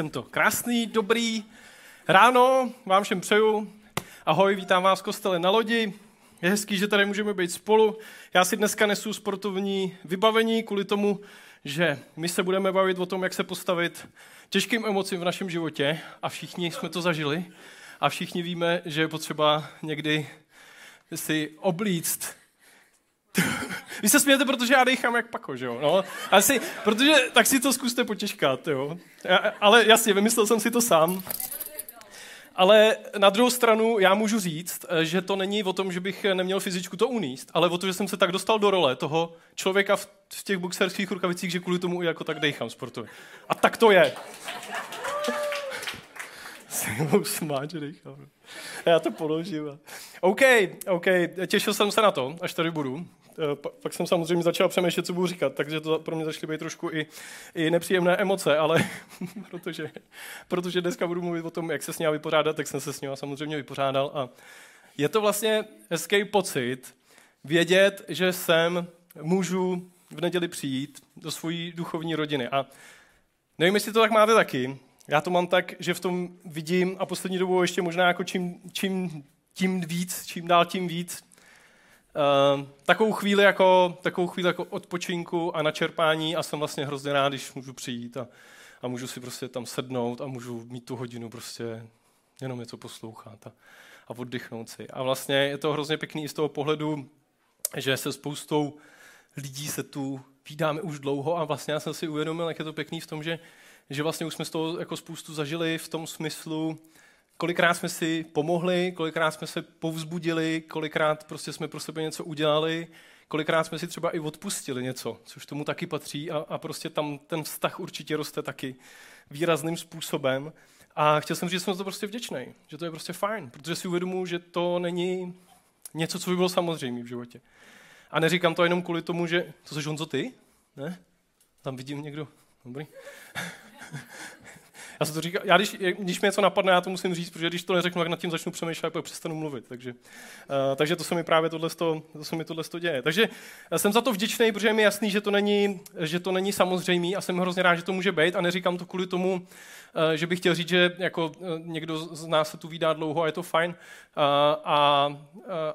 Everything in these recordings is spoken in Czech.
Jsem to. Krásný, dobrý ráno, vám všem přeju. Ahoj, vítám vás v kostele na lodi. Je hezký, že tady můžeme být spolu. Já si dneska nesu sportovní vybavení kvůli tomu, že my se budeme bavit o tom, jak se postavit těžkým emocím v našem životě a všichni jsme to zažili a všichni víme, že je potřeba někdy si oblíct vy se smějete, protože já dechám jak pako, že jo? No, asi, protože tak si to zkuste potěžkat, jo? Já, ale jasně, vymyslel jsem si to sám. Ale na druhou stranu já můžu říct, že to není o tom, že bych neměl fyzičku to uníst, ale o to, že jsem se tak dostal do role toho člověka v, v těch boxerských rukavicích, že kvůli tomu i jako tak dechám sportově. A tak to je. Se smát, že dechám. Já to položím. OK, OK, těšil jsem se na to, až tady budu. Eh, pak jsem samozřejmě začal přemýšlet, co budu říkat, takže to pro mě začaly být trošku i, i nepříjemné emoce, ale protože, protože dneska budu mluvit o tom, jak se s ní vypořádat, tak jsem se s ní samozřejmě vypořádal a je to vlastně hezký pocit vědět, že sem můžu v neděli přijít do svojí duchovní rodiny. A nevím, jestli to tak máte taky. Já to mám tak, že v tom vidím a poslední dobou ještě možná jako čím, čím tím víc, čím dál tím víc, Uh, takovou chvíli jako, takovou chvíli jako odpočinku a načerpání a jsem vlastně hrozně rád, když můžu přijít a, a můžu si prostě tam sednout a můžu mít tu hodinu prostě jenom něco poslouchat a, a oddychnout si. A vlastně je to hrozně pěkný i z toho pohledu, že se spoustou lidí se tu vídáme už dlouho a vlastně já jsem si uvědomil, jak je to pěkný v tom, že, že vlastně už jsme z toho jako spoustu zažili v tom smyslu, kolikrát jsme si pomohli, kolikrát jsme se povzbudili, kolikrát prostě jsme pro sebe něco udělali, kolikrát jsme si třeba i odpustili něco, což tomu taky patří a, a prostě tam ten vztah určitě roste taky výrazným způsobem. A chtěl jsem říct, že jsem to prostě vděčný, že to je prostě fajn, protože si uvědomuji, že to není něco, co by bylo samozřejmé v životě. A neříkám to jenom kvůli tomu, že... To jsi Honzo ty? Ne? Tam vidím někdo. Dobrý. Já se to říkám, já když, když mi něco napadne, já to musím říct, protože když to neřeknu, tak nad tím začnu přemýšlet, pak přestanu mluvit. Takže, uh, takže to se mi právě tohle, to se mi tohle děje. Takže jsem za to vděčný, protože je mi jasný, že to není, že to není samozřejmý a jsem hrozně rád, že to může být a neříkám to kvůli tomu, Eh, že bych chtěl říct, že jako eh, někdo z nás se tu vydá dlouho a je to fajn a, a,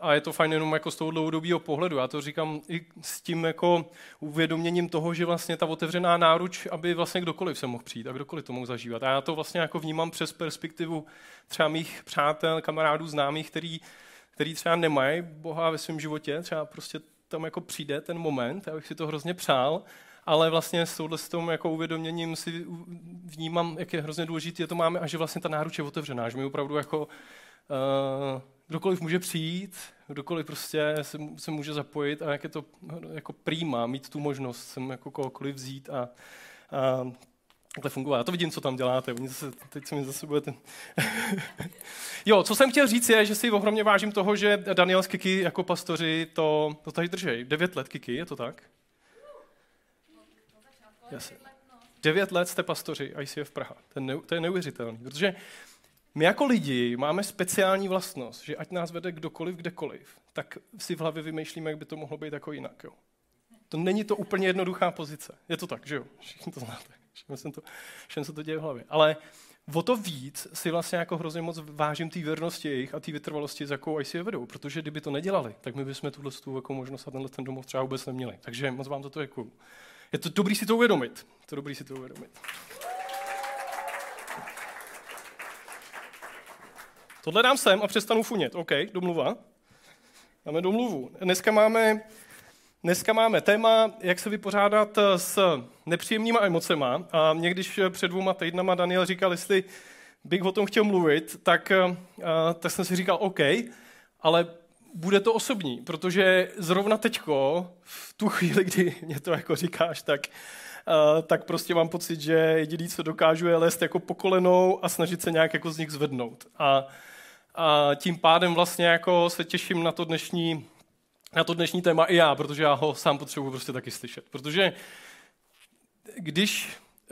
a je to fajn jenom jako z toho dlouhodobého pohledu. Já to říkám i s tím jako uvědoměním toho, že vlastně ta otevřená náruč, aby vlastně kdokoliv se mohl přijít a kdokoliv to mohl zažívat. A já to vlastně jako vnímám přes perspektivu třeba mých přátel, kamarádů, známých, který, který třeba nemají Boha ve svém životě, třeba prostě tam jako přijde ten moment, já bych si to hrozně přál, ale vlastně s touhle s tom jako uvědoměním si vnímám, jak je hrozně důležité, to máme a že vlastně ta náruč je otevřená, že mi opravdu jako uh, kdokoliv může přijít, kdokoliv prostě se, se může zapojit a jak je to jako prýma, mít tu možnost sem jako kohokoliv vzít a, a takhle fungovat. Já to vidím, co tam děláte. Oni zase, teď se mi zase budete... jo, co jsem chtěl říct je, že si ohromně vážím toho, že Daniel s Kiki jako pastoři to, to tady drží. Devět let Kiki, je to tak? Jasně. Devět let jste pastoři ICF Praha. To je, ne, to je neuvěřitelný, protože my jako lidi máme speciální vlastnost, že ať nás vede kdokoliv, kdekoliv, tak si v hlavě vymýšlíme, jak by to mohlo být jako jinak. Jo. To není to úplně jednoduchá pozice. Je to tak, že jo? Všichni to znáte. Všem se to, se to děje v hlavě. Ale o to víc si vlastně jako hrozně moc vážím té věrnosti jejich a té vytrvalosti, s jakou ICF vedou. Protože kdyby to nedělali, tak my bychom tuhle jako možnost a tenhle ten domov třeba vůbec neměli. Takže moc vám za to děkuju. Je to dobrý si to uvědomit. Je to dobrý si to uvědomit. Tohle dám sem a přestanu funět. OK, domluva. Máme domluvu. Dneska máme, dneska máme téma, jak se vypořádat s nepříjemnýma emocema. A mě, když před dvouma týdnama Daniel říkal, jestli bych o tom chtěl mluvit, tak, tak jsem si říkal, OK, ale bude to osobní, protože zrovna teďko, v tu chvíli, kdy mě to jako říkáš, tak, uh, tak prostě mám pocit, že jediný, co dokážu, je lézt jako po kolenou a snažit se nějak jako z nich zvednout. A, a tím pádem vlastně jako se těším na to dnešní, na to dnešní téma i já, protože já ho sám potřebuji prostě taky slyšet. Protože když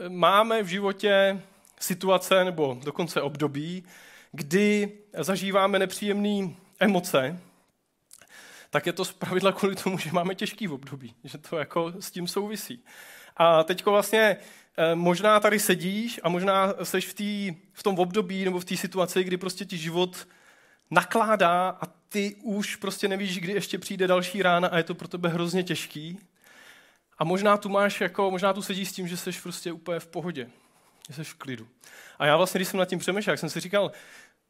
máme v životě situace nebo dokonce období, kdy zažíváme nepříjemné emoce, tak je to zpravidla kvůli tomu, že máme těžký období, že to jako s tím souvisí. A teď vlastně eh, možná tady sedíš a možná seš v, tý, v tom období nebo v té situaci, kdy prostě ti život nakládá a ty už prostě nevíš, kdy ještě přijde další rána a je to pro tebe hrozně těžký. A možná tu máš jako, možná tu sedíš s tím, že jsi prostě úplně v pohodě, že jsi v klidu. A já vlastně, když jsem nad tím přemýšlel, jak jsem si říkal,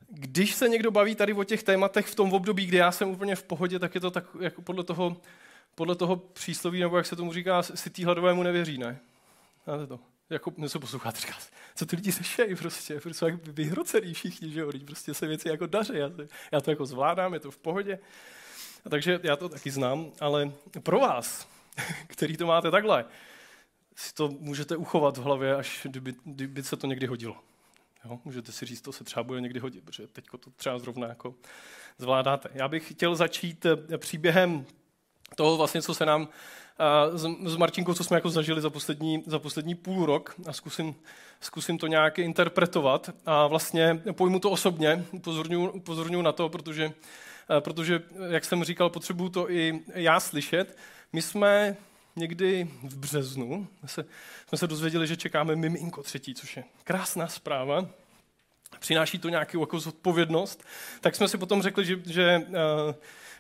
když se někdo baví tady o těch tématech v tom období, kdy já jsem úplně v pohodě, tak je to tak jako podle toho, podle toho přísloví, nebo jak se tomu říká, si tý hladovému nevěří, ne? Znáte to? Jako něco poslouchat, říká, co ty lidi řešejí prostě, prostě jak vyhrocený všichni, že jo, prostě se věci jako daří, já, já to jako zvládám, je to v pohodě. A takže já to taky znám, ale pro vás, který to máte takhle, si to můžete uchovat v hlavě, až kdyby, kdyby se to někdy hodilo. Jo? Můžete si říct, to se třeba bude někdy hodit, protože teď to třeba zrovna jako zvládáte. Já bych chtěl začít eh, příběhem toho vlastně, co se nám s, s Martinkou, co jsme jako zažili za poslední, za poslední půl rok a zkusím, zkusím to nějak interpretovat a vlastně pojmu to osobně, upozorňuji, na to, protože, protože, jak jsem říkal, potřebuju to i já slyšet. My jsme někdy v březnu se, jsme se dozvěděli, že čekáme miminko třetí, což je krásná zpráva. Přináší to nějakou jako zodpovědnost. Tak jsme si potom řekli, že, že uh,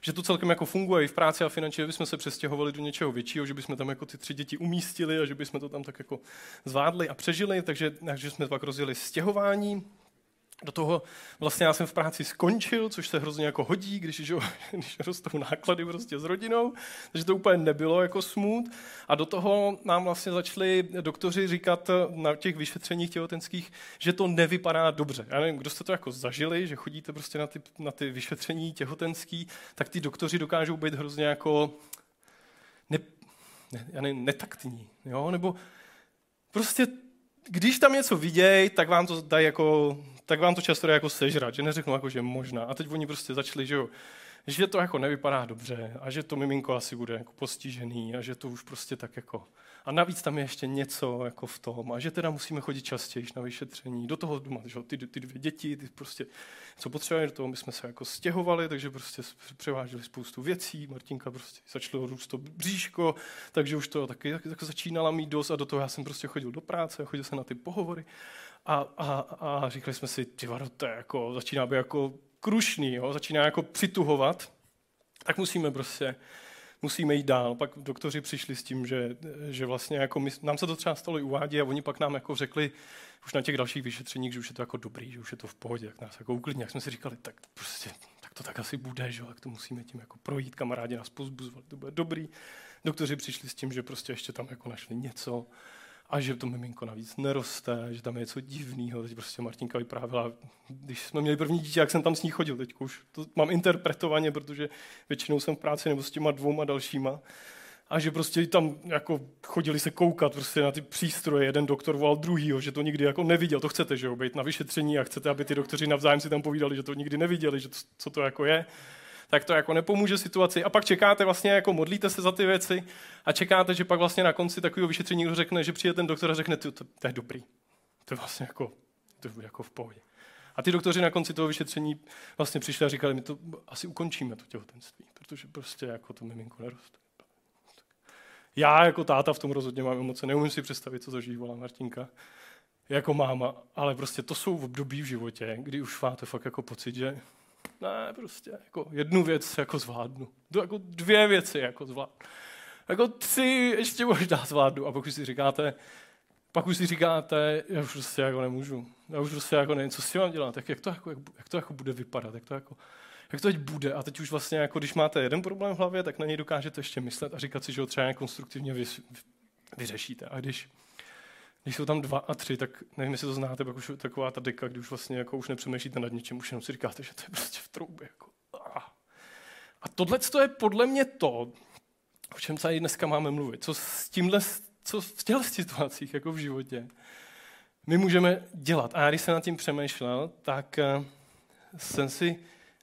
že to celkem jako funguje i v práci a finančně, že bychom se přestěhovali do něčeho většího, že bychom tam jako ty tři děti umístili a že bychom to tam tak jako zvládli a přežili, takže, takže jsme pak rozjeli stěhování, do toho vlastně já jsem v práci skončil, což se hrozně jako hodí, když, že, když rostou náklady prostě s rodinou, takže to úplně nebylo jako smut. A do toho nám vlastně začali doktoři říkat na těch vyšetřeních těhotenských, že to nevypadá dobře. Já nevím, kdo jste to jako zažili, že chodíte prostě na ty, na ty vyšetření těhotenský, tak ty doktoři dokážou být hrozně jako ne, ne, já nevím, netaktní, jo? nebo prostě když tam něco vidějí, tak vám to dají jako tak vám to často jako sežrat, že neřeknu jako, že možná. A teď oni prostě začali, že jo, že to jako nevypadá dobře a že to miminko asi bude jako postižený a že to už prostě tak jako... A navíc tam je ještě něco jako v tom a že teda musíme chodit častěji na vyšetření. Do toho doma, že ty, ty dvě děti, ty prostě, co potřebujeme, do toho my jsme se jako stěhovali, takže prostě převáželi spoustu věcí. Martinka prostě začalo růst to bříško, takže už to taky, taky začínala mít dost a do toho já jsem prostě chodil do práce, chodil jsem na ty pohovory. A, a, a říkali jsme si, ty vado, to je jako, začíná být jako krušný, jo? začíná jako přituhovat, tak musíme prostě musíme jít dál. Pak doktoři přišli s tím, že, že vlastně jako my, nám se to třeba stalo i uvádí a oni pak nám jako řekli už na těch dalších vyšetřeních, že už je to jako dobrý, že už je to v pohodě, jak nás jako uklidně. Jak jsme si říkali, tak prostě tak to tak asi bude, že jak to musíme tím jako projít, kamarádi nás pozbuzovali, to bude dobrý. Doktoři přišli s tím, že prostě ještě tam jako našli něco, a že to miminko navíc neroste, že tam je něco divného. Teď prostě Martinka vyprávěla, když jsme měli první dítě, jak jsem tam s ní chodil. Teď už to mám interpretovaně, protože většinou jsem v práci nebo s těma dvouma dalšíma. A že prostě tam jako chodili se koukat prostě na ty přístroje, jeden doktor volal druhýho, že to nikdy jako neviděl. To chcete, že jo, být na vyšetření a chcete, aby ty doktoři navzájem si tam povídali, že to nikdy neviděli, že to, co to jako je tak to jako nepomůže situaci. A pak čekáte vlastně, jako modlíte se za ty věci a čekáte, že pak vlastně na konci takového vyšetření někdo řekne, že přijde ten doktor a řekne, to, to, to je dobrý. To je vlastně jako, to je jako v pohodě. A ty doktoři na konci toho vyšetření vlastně přišli a říkali, my to asi ukončíme, to těhotenství, protože prostě jako to miminko neroste. Já jako táta v tom rozhodně mám emoce, neumím si představit, co zažívala Martinka jako máma, ale prostě to jsou období v životě, kdy už máte fakt jako pocit, že ne, prostě jako jednu věc jako zvládnu. Jako dvě věci jako zvládnu. Jako tři ještě možná zvládnu. A pokud si říkáte, pak už si říkáte, já už prostě jako nemůžu. Já už prostě jako nevím, co si mám dělat, tak jak to jako, jak, jak to jako bude vypadat, jak to jako, jak to teď bude. A teď už vlastně, jako když máte jeden problém v hlavě, tak na něj dokážete ještě myslet a říkat si, že ho třeba nějak konstruktivně vy, vyřešíte. A když když jsou tam dva a tři, tak nevím, jestli to znáte, pak už taková ta deka, kdy už vlastně jako už nepřemýšlíte nad ničím, už jenom si říkáte, že to je prostě v troubě. Jako. A tohle je podle mě to, o čem tady dneska máme mluvit. Co s tímhle, co v těchto situacích jako v životě my můžeme dělat. A já když jsem nad tím přemýšlel, tak eh, jsem si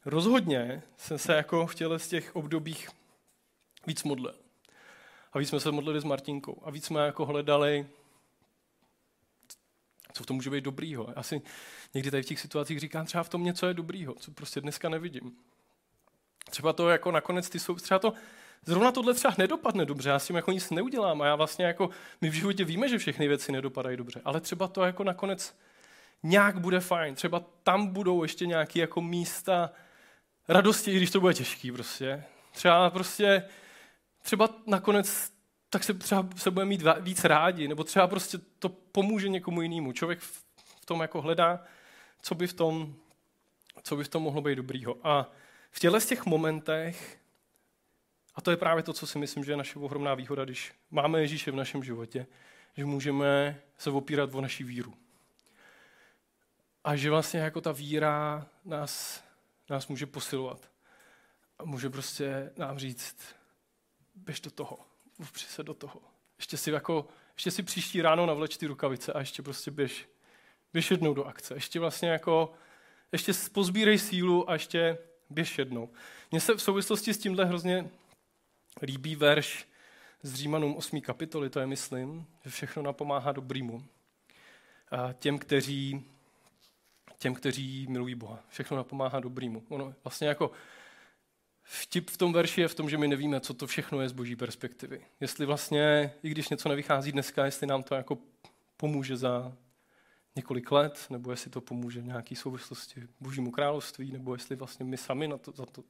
rozhodně jsem se jako v těle z těch obdobích víc modlil. A víc jsme se modlili s Martinkou. A víc jsme jako hledali co v tom může být dobrýho? Já si někdy tady v těch situacích říkám, třeba v tom něco je dobrýho, co prostě dneska nevidím. Třeba to jako nakonec ty jsou, třeba to, zrovna tohle třeba nedopadne dobře, já s tím jako nic neudělám a já vlastně jako, my v životě víme, že všechny věci nedopadají dobře, ale třeba to jako nakonec nějak bude fajn, třeba tam budou ještě nějaké jako místa radosti, i když to bude těžký prostě. Třeba prostě, třeba nakonec tak se třeba se bude mít víc rádi, nebo třeba prostě to pomůže někomu jinému. Člověk v tom jako hledá, co by v tom, co by v tom mohlo být dobrýho. A v těchto z těch momentech, a to je právě to, co si myslím, že je naše ohromná výhoda, když máme Ježíše v našem životě, že můžeme se opírat o naši víru. A že vlastně jako ta víra nás, nás může posilovat. A může prostě nám říct, běž do toho, upři se do toho. Ještě si, jako, ještě si příští ráno navleč ty rukavice a ještě prostě běž, běž jednou do akce. Ještě vlastně jako, ještě pozbírej sílu a ještě běž jednou. Mně se v souvislosti s tímhle hrozně líbí verš z Římanům 8. kapitoly, to je myslím, že všechno napomáhá dobrýmu. A těm, kteří, těm, kteří milují Boha. Všechno napomáhá dobrýmu. Ono vlastně jako vtip v tom verši je v tom, že my nevíme, co to všechno je z boží perspektivy. Jestli vlastně, i když něco nevychází dneska, jestli nám to jako pomůže za několik let, nebo jestli to pomůže v nějaké souvislosti božímu království, nebo jestli vlastně my sami na to, za to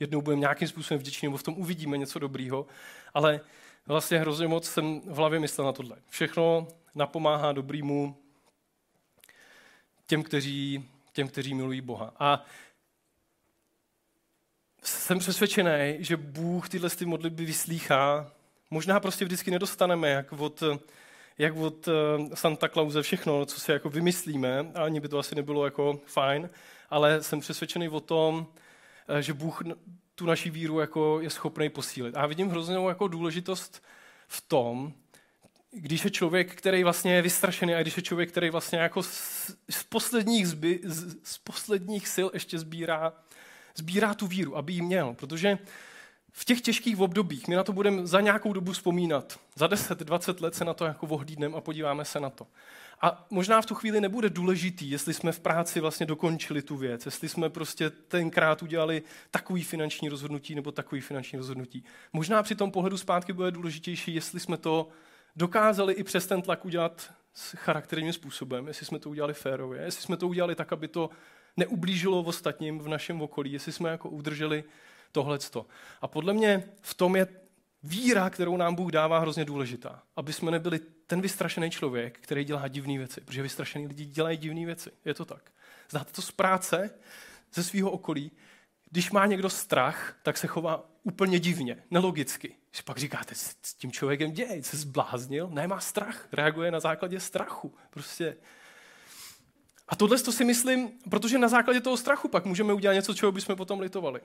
jednou budeme nějakým způsobem vděční, nebo v tom uvidíme něco dobrýho. Ale vlastně hrozně moc jsem v hlavě myslel na tohle. Všechno napomáhá dobrýmu těm, kteří, těm, kteří milují Boha. A jsem přesvědčený, že Bůh tyhle ty modlitby vyslýchá. Možná prostě vždycky nedostaneme, jak od, jak od eh, Santa Clause všechno, co si jako vymyslíme, a ani by to asi nebylo jako fajn, ale jsem přesvědčený o tom, eh, že Bůh tu naši víru jako je schopný posílit. A vidím hroznou jako důležitost v tom, když je člověk, který vlastně je vystrašený a když je člověk, který vlastně jako z, z, posledních, zby, z, z posledních sil ještě sbírá sbírá tu víru, aby ji měl. Protože v těch těžkých obdobích my na to budeme za nějakou dobu vzpomínat. Za 10, 20 let se na to jako ohlídneme a podíváme se na to. A možná v tu chvíli nebude důležitý, jestli jsme v práci vlastně dokončili tu věc, jestli jsme prostě tenkrát udělali takový finanční rozhodnutí nebo takový finanční rozhodnutí. Možná při tom pohledu zpátky bude důležitější, jestli jsme to dokázali i přes ten tlak udělat s charakterním způsobem, jestli jsme to udělali férově, jestli jsme to udělali tak, aby to neublížilo ostatním v našem okolí, jestli jsme jako udrželi tohleto. A podle mě v tom je víra, kterou nám Bůh dává, hrozně důležitá. Aby jsme nebyli ten vystrašený člověk, který dělá divné věci. Protože vystrašený lidi dělají divné věci. Je to tak. Znáte to z práce, ze svého okolí. Když má někdo strach, tak se chová úplně divně, nelogicky. Že pak říkáte, s tím člověkem děj, se zbláznil, nemá strach, reaguje na základě strachu. Prostě a tohle to si myslím, protože na základě toho strachu pak můžeme udělat něco, čeho bychom potom litovali.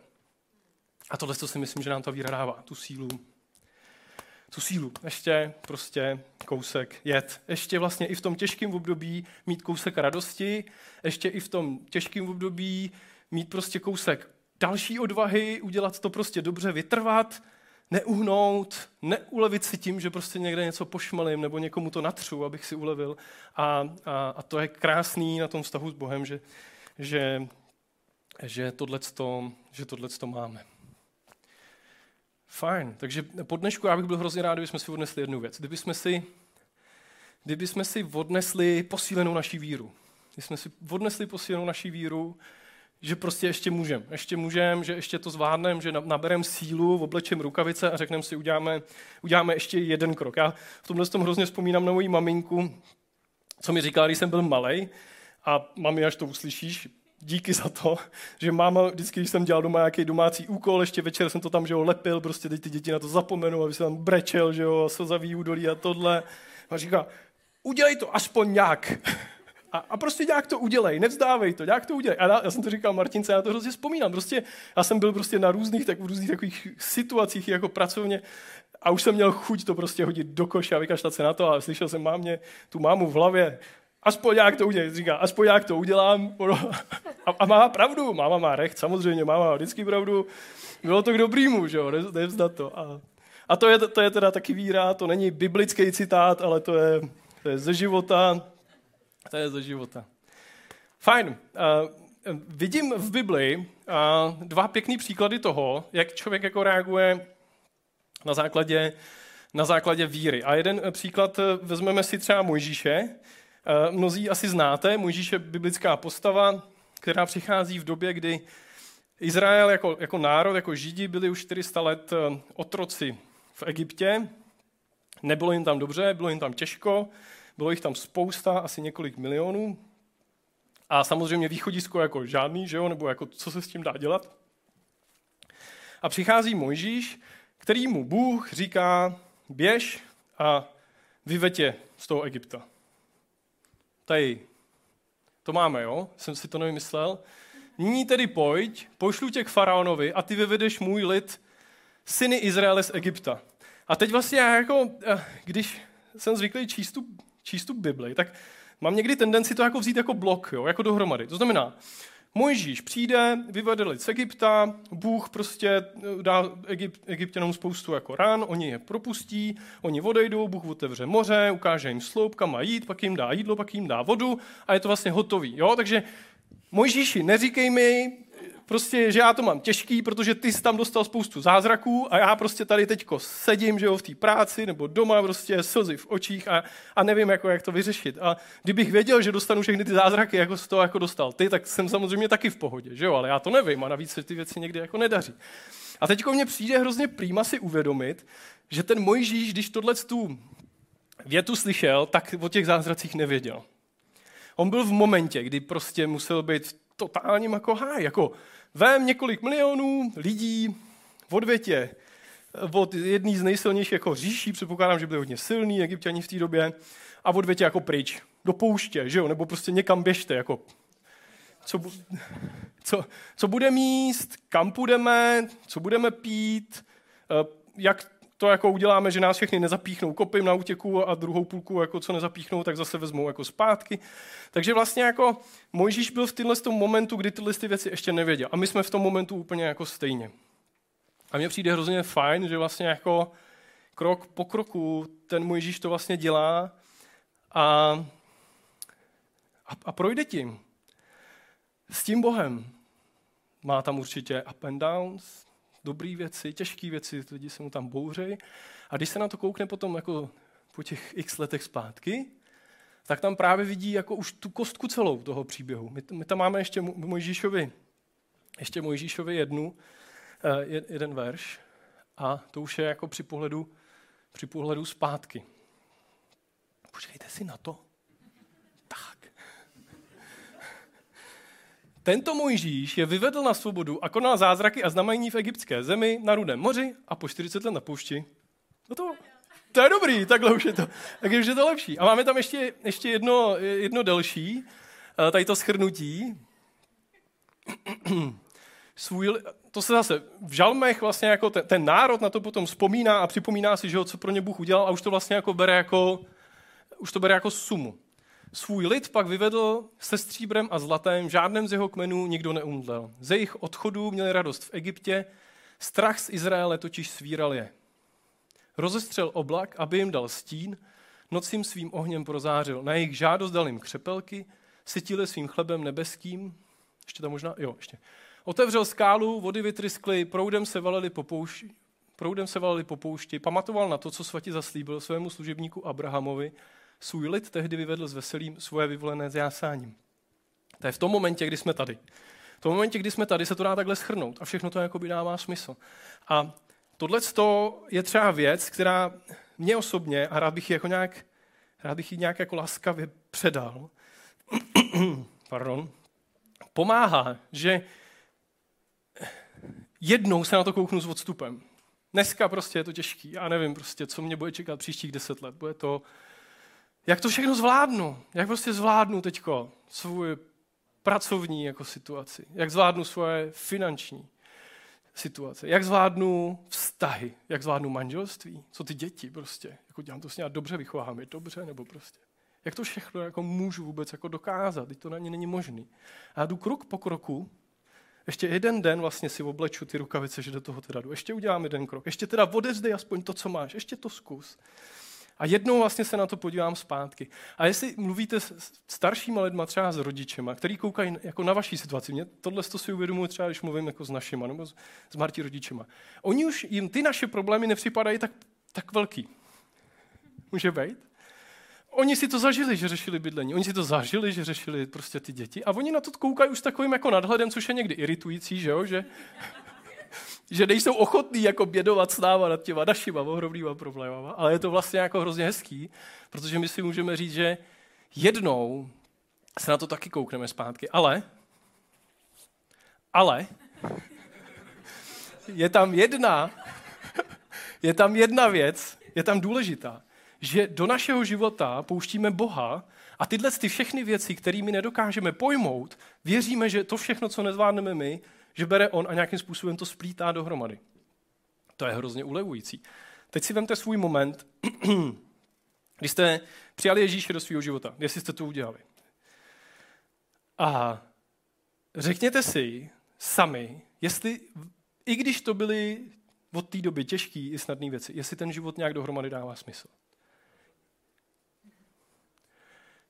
A tohle to si myslím, že nám ta víra dává, tu sílu. Tu sílu. Ještě prostě kousek jet. Ještě vlastně i v tom těžkém období mít kousek radosti. Ještě i v tom těžkém období mít prostě kousek další odvahy, udělat to prostě dobře, vytrvat neuhnout, neulevit si tím, že prostě někde něco pošmelím nebo někomu to natřu, abych si ulevil. A, a, a to je krásný na tom vztahu s Bohem, že, že, že tohleto, že tohleto máme. Fajn, takže po dnešku já bych byl hrozně rád, kdybychom si odnesli jednu věc. Kdybychom si, kdybychom si odnesli posílenou naší víru. Kdybychom si odnesli posílenou naší víru, že prostě ještě můžem, ještě můžem, že ještě to zvládneme, že naberem sílu, oblečem rukavice a řekneme si, uděláme, uděláme ještě jeden krok. Já v tomhle tom hrozně vzpomínám na moji maminku, co mi říkala, když jsem byl malý, a mami, až to uslyšíš, díky za to, že máma vždycky, když jsem dělal doma nějaký domácí úkol, ještě večer jsem to tam, že ho lepil, prostě teď ty děti na to zapomenou, aby se tam brečel, že jo, slzavý údolí a tohle. A říká, udělej to aspoň nějak. A, a prostě nějak to udělej, nevzdávej to, nějak to udělej. A já, já jsem to říkal Martince, já to hrozně vzpomínám. Prostě, já jsem byl prostě na různých, tak v různých takových situacích jako pracovně a už jsem měl chuť to prostě hodit do koše a vykašlat se na to a slyšel jsem mámě, tu mámu v hlavě, aspoň jak to udělej, říká, aspoň jak to udělám. A, a má pravdu, máma má recht, samozřejmě, máma má vždycky pravdu. Bylo to k dobrýmu, že jo, nevzdat to. A, a to, je, to je teda taky víra, to není biblický citát, ale to je, to je ze života, to je ze života. Fajn. Uh, vidím v Bibli uh, dva pěkný příklady toho, jak člověk jako reaguje na základě, na základě víry. A jeden příklad vezmeme si třeba Mojžíše. Mnozí asi znáte, Mojžíš je biblická postava, která přichází v době, kdy Izrael jako, jako národ, jako židi byli už 400 let otroci v Egyptě. Nebylo jim tam dobře, bylo jim tam těžko, bylo jich tam spousta, asi několik milionů. A samozřejmě východisko jako žádný, že jo? nebo jako co se s tím dá dělat. A přichází Mojžíš, který mu Bůh říká, běž a vyvetě z toho Egypta. Tady. To máme, jo? Jsem si to nevymyslel. Nyní tedy pojď, pošlu tě k faraonovi a ty vyvedeš můj lid, syny Izraele z Egypta. A teď vlastně já jako, eh, když jsem zvyklý číst tu, číst tu Bibli, tak mám někdy tendenci to jako vzít jako blok, jo, jako dohromady. To znamená, Mojžíš přijde, vyvede lid z Egypta, Bůh prostě eh, dá Egypt, egyptěnům spoustu jako ran, oni je propustí, oni odejdou, Bůh otevře moře, ukáže jim sloup, kam má jít, pak jim dá jídlo, pak jim dá vodu a je to vlastně hotový. Jo? Takže Mojžíši, neříkej mi, prostě, že já to mám těžký, protože ty jsi tam dostal spoustu zázraků a já prostě tady teďko sedím, že jo, v té práci nebo doma, prostě slzy v očích a, a nevím, jako, jak to vyřešit. A kdybych věděl, že dostanu všechny ty zázraky, jako z toho jako dostal ty, tak jsem samozřejmě taky v pohodě, že jo, ale já to nevím a navíc se ty věci někdy jako nedaří. A teďko mně přijde hrozně prýma si uvědomit, že ten Mojžíš, když tohle tu větu slyšel, tak o těch zázracích nevěděl. On byl v momentě, kdy prostě musel být totálním jako háj, jako vem několik milionů lidí v odvětě od jedný z nejsilnějších jako říší, předpokládám, že byli hodně silní egyptiani v té době, a v odvětě jako pryč, do pouště, že jo, nebo prostě někam běžte, jako co, co, co bude míst, kam půjdeme, co budeme pít, eh, jak to jako uděláme, že nás všechny nezapíchnou kopím na útěku a druhou půlku, jako co nezapíchnou, tak zase vezmou jako zpátky. Takže vlastně jako Mojžíš byl v tyhle tom momentu, kdy tyhle ty věci ještě nevěděl. A my jsme v tom momentu úplně jako stejně. A mně přijde hrozně fajn, že vlastně jako krok po kroku ten Mojžíš to vlastně dělá a, a, a projde tím. S tím Bohem. Má tam určitě up and downs, dobré věci, těžké věci, lidi se mu tam bouřejí. A když se na to koukne potom jako po těch x letech zpátky, tak tam právě vidí jako už tu kostku celou toho příběhu. My, my tam máme ještě Mojžíšovi, ještě Mojžíšovi jednu, uh, jeden verš a to už je jako při pohledu, při pohledu zpátky. Počkejte si na to. Tento Mojžíš je vyvedl na svobodu a konal zázraky a znamení v egyptské zemi, na Rudém moři a po 40 let na poušti. No to, to je dobrý, takhle už je to, tak už je to lepší. A máme tam ještě, ještě jedno, jedno delší, eh, tady to schrnutí. Svůj, to se zase v žalmech vlastně jako ten, ten národ na to potom vzpomíná a připomíná si, že ho, co pro ně Bůh udělal a už to vlastně jako bere jako, už to bere jako sumu. Svůj lid pak vyvedl se stříbrem a zlatem, žádném z jeho kmenů nikdo neumdlel. Ze jejich odchodů měli radost v Egyptě, strach z Izraele totiž svíral je. Rozestřel oblak, aby jim dal stín, noc jim svým ohněm prozářil. Na jejich žádost dal jim křepelky, sytili svým chlebem nebeským. Ještě tam možná, jo, ještě. Otevřel skálu, vody vytryskly, proudem se valili po poušti, proudem se valili po poušti, pamatoval na to, co svatě zaslíbil svému služebníku Abrahamovi, svůj lid tehdy vyvedl s veselým svoje vyvolené zjásáním. To je v tom momentě, kdy jsme tady. V tom momentě, kdy jsme tady, se to dá takhle schrnout a všechno to jakoby dává smysl. A tohle je třeba věc, která mě osobně, a rád bych ji jako nějak, rád bych ji nějak jako laskavě předal, pardon, pomáhá, že jednou se na to kouknu s odstupem. Dneska prostě je to těžký. Já nevím prostě, co mě bude čekat příštích deset let. Bude to jak to všechno zvládnu? Jak prostě zvládnu teďko svůj pracovní jako situaci? Jak zvládnu svoje finanční situace? Jak zvládnu vztahy? Jak zvládnu manželství? Co ty děti prostě? Jako dělám to s ním dobře, vychovám je dobře, nebo prostě? Jak to všechno jako můžu vůbec jako dokázat? Teď to na ně není možný. A já jdu krok po kroku, ještě jeden den vlastně si obleču ty rukavice, že do toho teda jdu. Ještě udělám jeden krok. Ještě teda odezdej aspoň to, co máš. Ještě to zkus. A jednou vlastně se na to podívám zpátky. A jestli mluvíte s staršíma lidma, třeba s rodičema, který koukají jako na vaší situaci, mě tohle to si uvědomuji třeba, když mluvím jako s našima nebo s, s Martí rodičema. Oni už jim ty naše problémy nepřipadají tak, tak velký. Může být? Oni si to zažili, že řešili bydlení. Oni si to zažili, že řešili prostě ty děti. A oni na to koukají už takovým jako nadhledem, což je někdy iritující, že jo? Že, že nejsou ochotní jako bědovat s náma nad těma našima ohromnýma problémama, ale je to vlastně jako hrozně hezký, protože my si můžeme říct, že jednou se na to taky koukneme zpátky, ale ale je tam jedna je tam jedna věc, je tam důležitá, že do našeho života pouštíme Boha a tyhle ty všechny věci, kterými nedokážeme pojmout, věříme, že to všechno, co nezvládneme my, že bere on a nějakým způsobem to splítá dohromady. To je hrozně ulevující. Teď si vemte svůj moment, kdy jste přijali Ježíše do svého života, jestli jste to udělali. A řekněte si sami, jestli, i když to byly od té doby těžké i snadné věci, jestli ten život nějak dohromady dává smysl.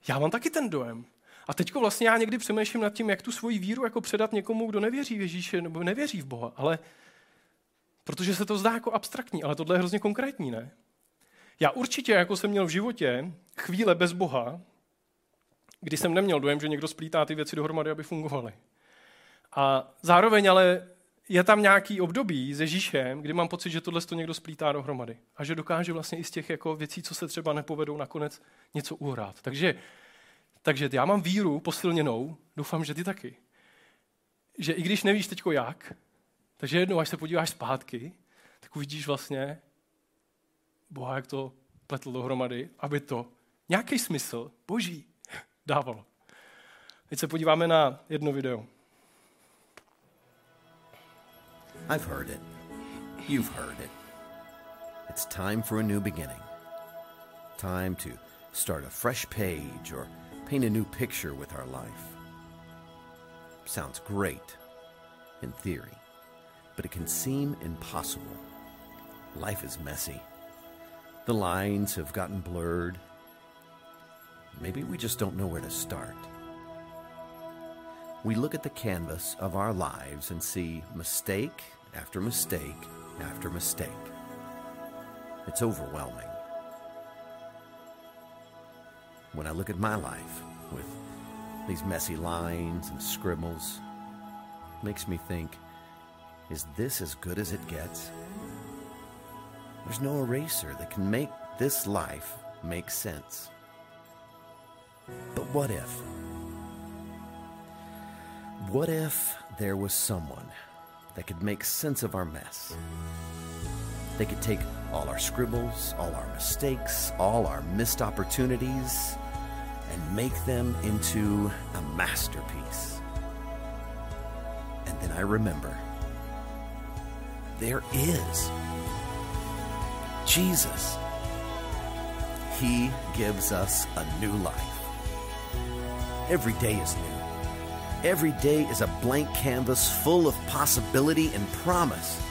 Já mám taky ten dojem. A teď vlastně já někdy přemýšlím nad tím, jak tu svoji víru jako předat někomu, kdo nevěří v Ježíše nebo nevěří v Boha. Ale protože se to zdá jako abstraktní, ale tohle je hrozně konkrétní, ne? Já určitě, jako jsem měl v životě chvíle bez Boha, kdy jsem neměl dojem, že někdo splítá ty věci dohromady, aby fungovaly. A zároveň ale je tam nějaký období s Ježíšem, kdy mám pocit, že tohle to někdo splítá dohromady. A že dokáže vlastně i z těch jako věcí, co se třeba nepovedou, nakonec něco uhrát. Takže takže já mám víru posilněnou, doufám, že ty taky. Že i když nevíš teďko jak, takže jednou, až se podíváš zpátky, tak uvidíš vlastně Boha, jak to pletl dohromady, aby to nějaký smysl boží dávalo. Teď se podíváme na jedno video. I've heard it. You've heard it. It's time for a new beginning. Time to start a fresh page or paint a new picture with our life. Sounds great in theory, but it can seem impossible. Life is messy. The lines have gotten blurred. Maybe we just don't know where to start. We look at the canvas of our lives and see mistake after mistake after mistake. It's overwhelming when I look at my life with these messy lines and scribbles. Makes me think, is this as good as it gets? There's no eraser that can make this life make sense. But what if? What if there was someone that could make sense of our mess? They could take all our scribbles, all our mistakes, all our missed opportunities, and make them into a masterpiece. And then I remember there is Jesus. He gives us a new life. Every day is new. Every day is a blank canvas full of possibility and promise.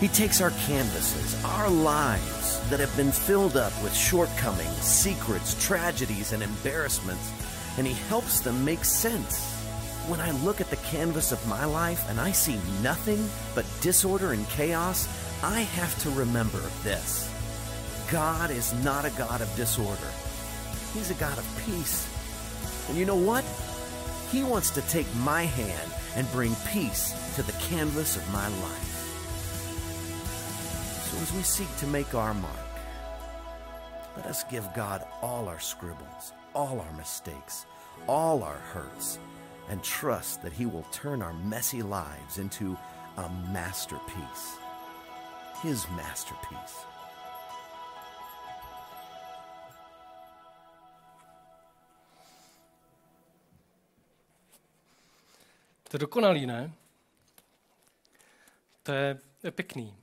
He takes our canvases, our lives that have been filled up with shortcomings, secrets, tragedies, and embarrassments, and He helps them make sense. When I look at the canvas of my life and I see nothing but disorder and chaos, I have to remember this God is not a God of disorder, He's a God of peace. And you know what? He wants to take my hand and bring peace to the canvas of my life. So as we seek to make our mark, let us give God all our scribbles, all our mistakes, all our hurts, and trust that He will turn our messy lives into a masterpiece. His masterpiece. To dokonalý, ne? To je, pěkný.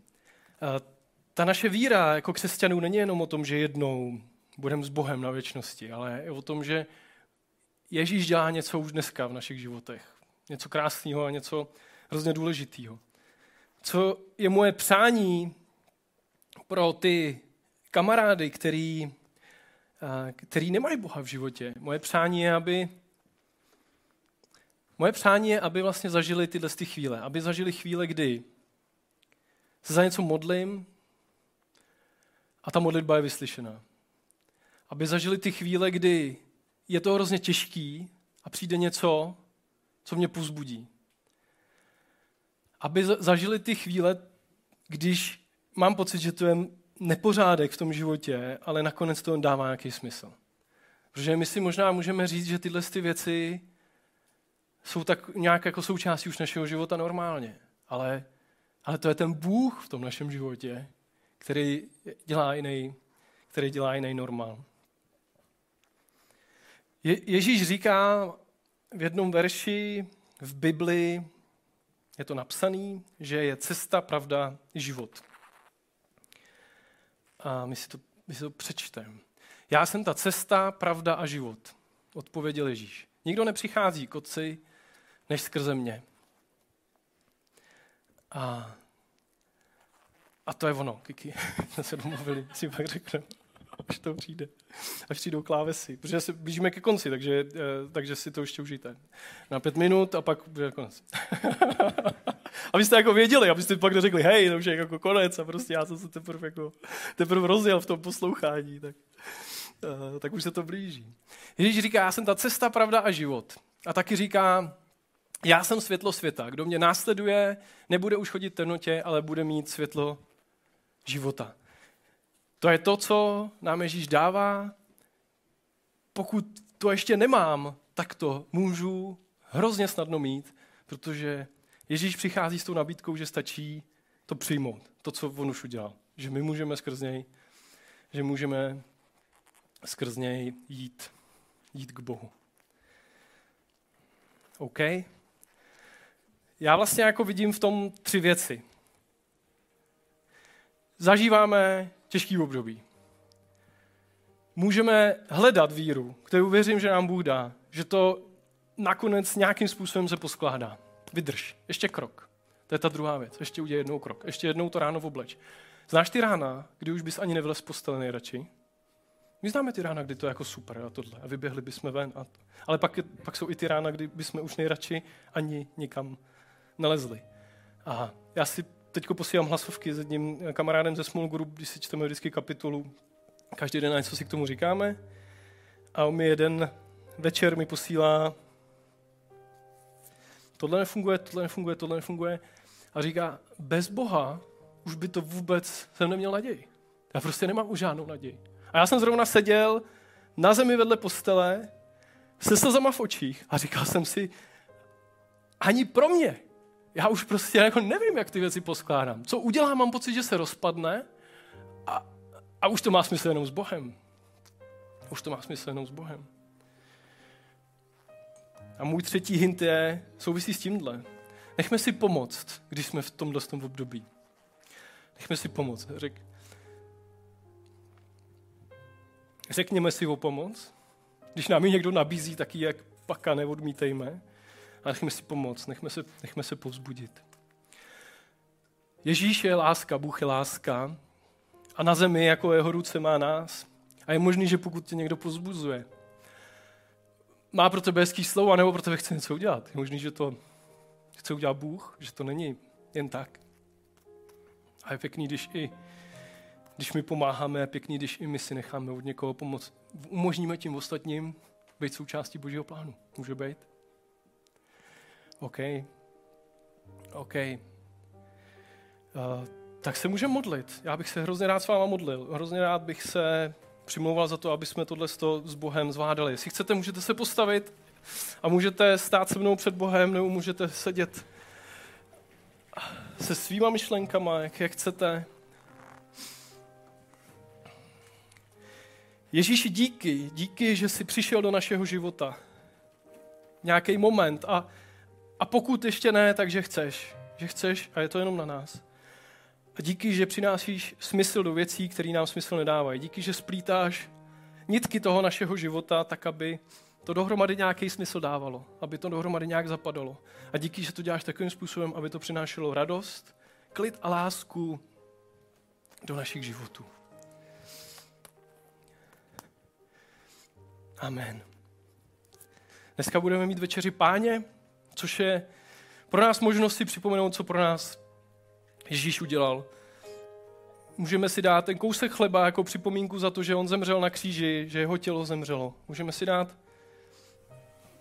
Eh, ta naše víra jako křesťanů není jenom o tom, že jednou budeme s Bohem na věčnosti, ale je o tom, že Ježíš dělá něco už dneska v našich životech. Něco krásného a něco hrozně důležitého. Co je moje přání pro ty, kamarády, který, který nemají Boha v životě. Moje přání je, aby Moje přání je, aby vlastně zažili tyhle ty chvíle. Aby zažili chvíle, kdy se za něco modlím a ta modlitba je vyslyšená. Aby zažili ty chvíle, kdy je to hrozně těžký a přijde něco, co mě pozbudí. Aby zažili ty chvíle, když mám pocit, že to je nepořádek v tom životě, ale nakonec to dává nějaký smysl. Protože my si možná můžeme říct, že tyhle ty věci jsou tak nějak jako součástí už našeho života normálně. Ale, ale to je ten Bůh v tom našem životě, který dělá jiný, který dělá jiný normál. Je, Ježíš říká v jednom verši v Bibli, je to napsaný, že je cesta, pravda, život. A my si to, my si to přečteme. Já jsem ta cesta, pravda a život, odpověděl Ježíš. Nikdo nepřichází k otci, než skrze mě. A, a to je ono, Kiki. Jsme se domluvili, si pak řekneme, až to přijde. Až přijdou klávesy. Protože se blížíme ke konci, takže, eh, takže si to ještě užijte. Na pět minut a pak bude konec. abyste jako věděli, abyste pak neřekli, hej, to už je jako konec a prostě já jsem se teprve, jako, teprve rozjel v tom poslouchání, tak, uh, tak už se to blíží. Ježíš říká, já jsem ta cesta, pravda a život. A taky říká, já jsem světlo světa. Kdo mě následuje, nebude už chodit v temnotě, ale bude mít světlo života. To je to, co nám Ježíš dává. Pokud to ještě nemám, tak to můžu hrozně snadno mít, protože Ježíš přichází s tou nabídkou, že stačí to přijmout, to, co on už udělal. Že my můžeme skrz něj, že můžeme skrz něj jít, jít k Bohu. OK? Já vlastně jako vidím v tom tři věci. Zažíváme těžký období. Můžeme hledat víru, kterou věřím, že nám Bůh dá, že to nakonec nějakým způsobem se poskládá. Vydrž, ještě krok. To je ta druhá věc. Ještě udělej jednou krok. Ještě jednou to ráno v obleč. Znáš ty rána, kdy už bys ani nevylez z postele nejradši? My známe ty rána, kdy to je jako super a tohle. A vyběhli bychom ven. A to. Ale pak, pak jsou i ty rána, kdy bychom už nejradši ani nikam nalezli. A já si teď posílám hlasovky s jedním kamarádem ze Small Group, když si čteme vždycky kapitolu. Každý den něco si k tomu říkáme. A on mi jeden večer mi posílá tohle nefunguje, tohle nefunguje, tohle nefunguje. A říká, bez Boha už by to vůbec, jsem neměl naději. Já prostě nemám už žádnou naději. A já jsem zrovna seděl na zemi vedle postele se slzama v očích a říkal jsem si, ani pro mě já už prostě jako nevím, jak ty věci poskládám. Co udělám, mám pocit, že se rozpadne a, a už to má smysl jenom s Bohem. Už to má smysl jenom s Bohem. A můj třetí hint je, souvisí s tímhle. Nechme si pomoct, když jsme v tom období. Nechme si pomoct. Řek, řekněme si o pomoc. Když nám ji někdo nabízí, taky jak paka neodmítejme a nechme si pomoct, nechme se, nechme se povzbudit. Ježíš je láska, Bůh je láska a na zemi jako jeho ruce má nás. A je možný, že pokud tě někdo pozbuzuje, má pro tebe hezký slovo, anebo pro tebe chce něco udělat. Je možný, že to chce udělat Bůh, že to není jen tak. A je pěkný, když i když my pomáháme, je pěkný, když i my si necháme od někoho pomoct. Umožníme tím ostatním být součástí Božího plánu. Může být? OK. OK. Uh, tak se můžeme modlit. Já bych se hrozně rád s váma modlil. Hrozně rád bych se přimlouval za to, aby jsme tohle s Bohem zvládali. Jestli chcete, můžete se postavit a můžete stát se mnou před Bohem, nebo můžete sedět se svýma myšlenkama, jak, jak chcete. Ježíši, díky, díky, že jsi přišel do našeho života. Nějaký moment a a pokud ještě ne, takže chceš. Že chceš a je to jenom na nás. A díky, že přinášíš smysl do věcí, které nám smysl nedávají. Díky, že splítáš nitky toho našeho života tak, aby to dohromady nějaký smysl dávalo, aby to dohromady nějak zapadalo. A díky, že to děláš takovým způsobem, aby to přinášelo radost, klid a lásku do našich životů. Amen. Dneska budeme mít večeři páně, což je pro nás možnost si připomenout, co pro nás Ježíš udělal. Můžeme si dát ten kousek chleba jako připomínku za to, že on zemřel na kříži, že jeho tělo zemřelo. Můžeme si dát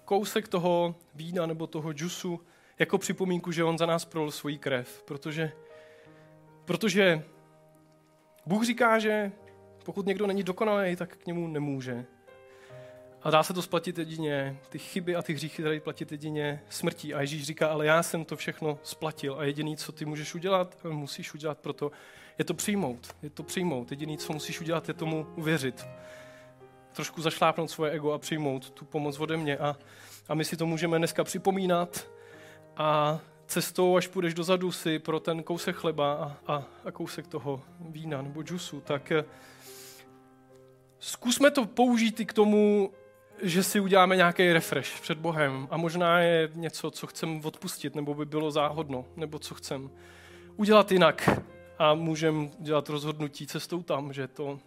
kousek toho vína nebo toho džusu jako připomínku, že on za nás prolil svoji krev. Protože, protože Bůh říká, že pokud někdo není dokonalý, tak k němu nemůže. A dá se to splatit jedině, ty chyby a ty hříchy dají platit jedině smrtí. A Ježíš říká, ale já jsem to všechno splatil a jediný, co ty můžeš udělat, musíš udělat proto, je to přijmout. Je to přijmout. Jediný, co musíš udělat, je tomu uvěřit. Trošku zašlápnout svoje ego a přijmout tu pomoc ode mě. A, a my si to můžeme dneska připomínat a cestou, až půjdeš dozadu si pro ten kousek chleba a, a, a kousek toho vína nebo džusu, tak eh, zkusme to použít i k tomu, že si uděláme nějaký refresh před Bohem a možná je něco, co chcem odpustit, nebo by bylo záhodno, nebo co chcem udělat jinak a můžeme dělat rozhodnutí cestou tam, že to,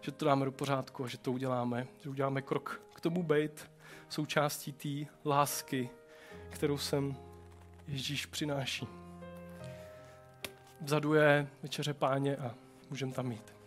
že to dáme do pořádku a že to uděláme, že uděláme krok k tomu být součástí té lásky, kterou sem Ježíš přináší. Vzadu je večeře páně a můžeme tam mít.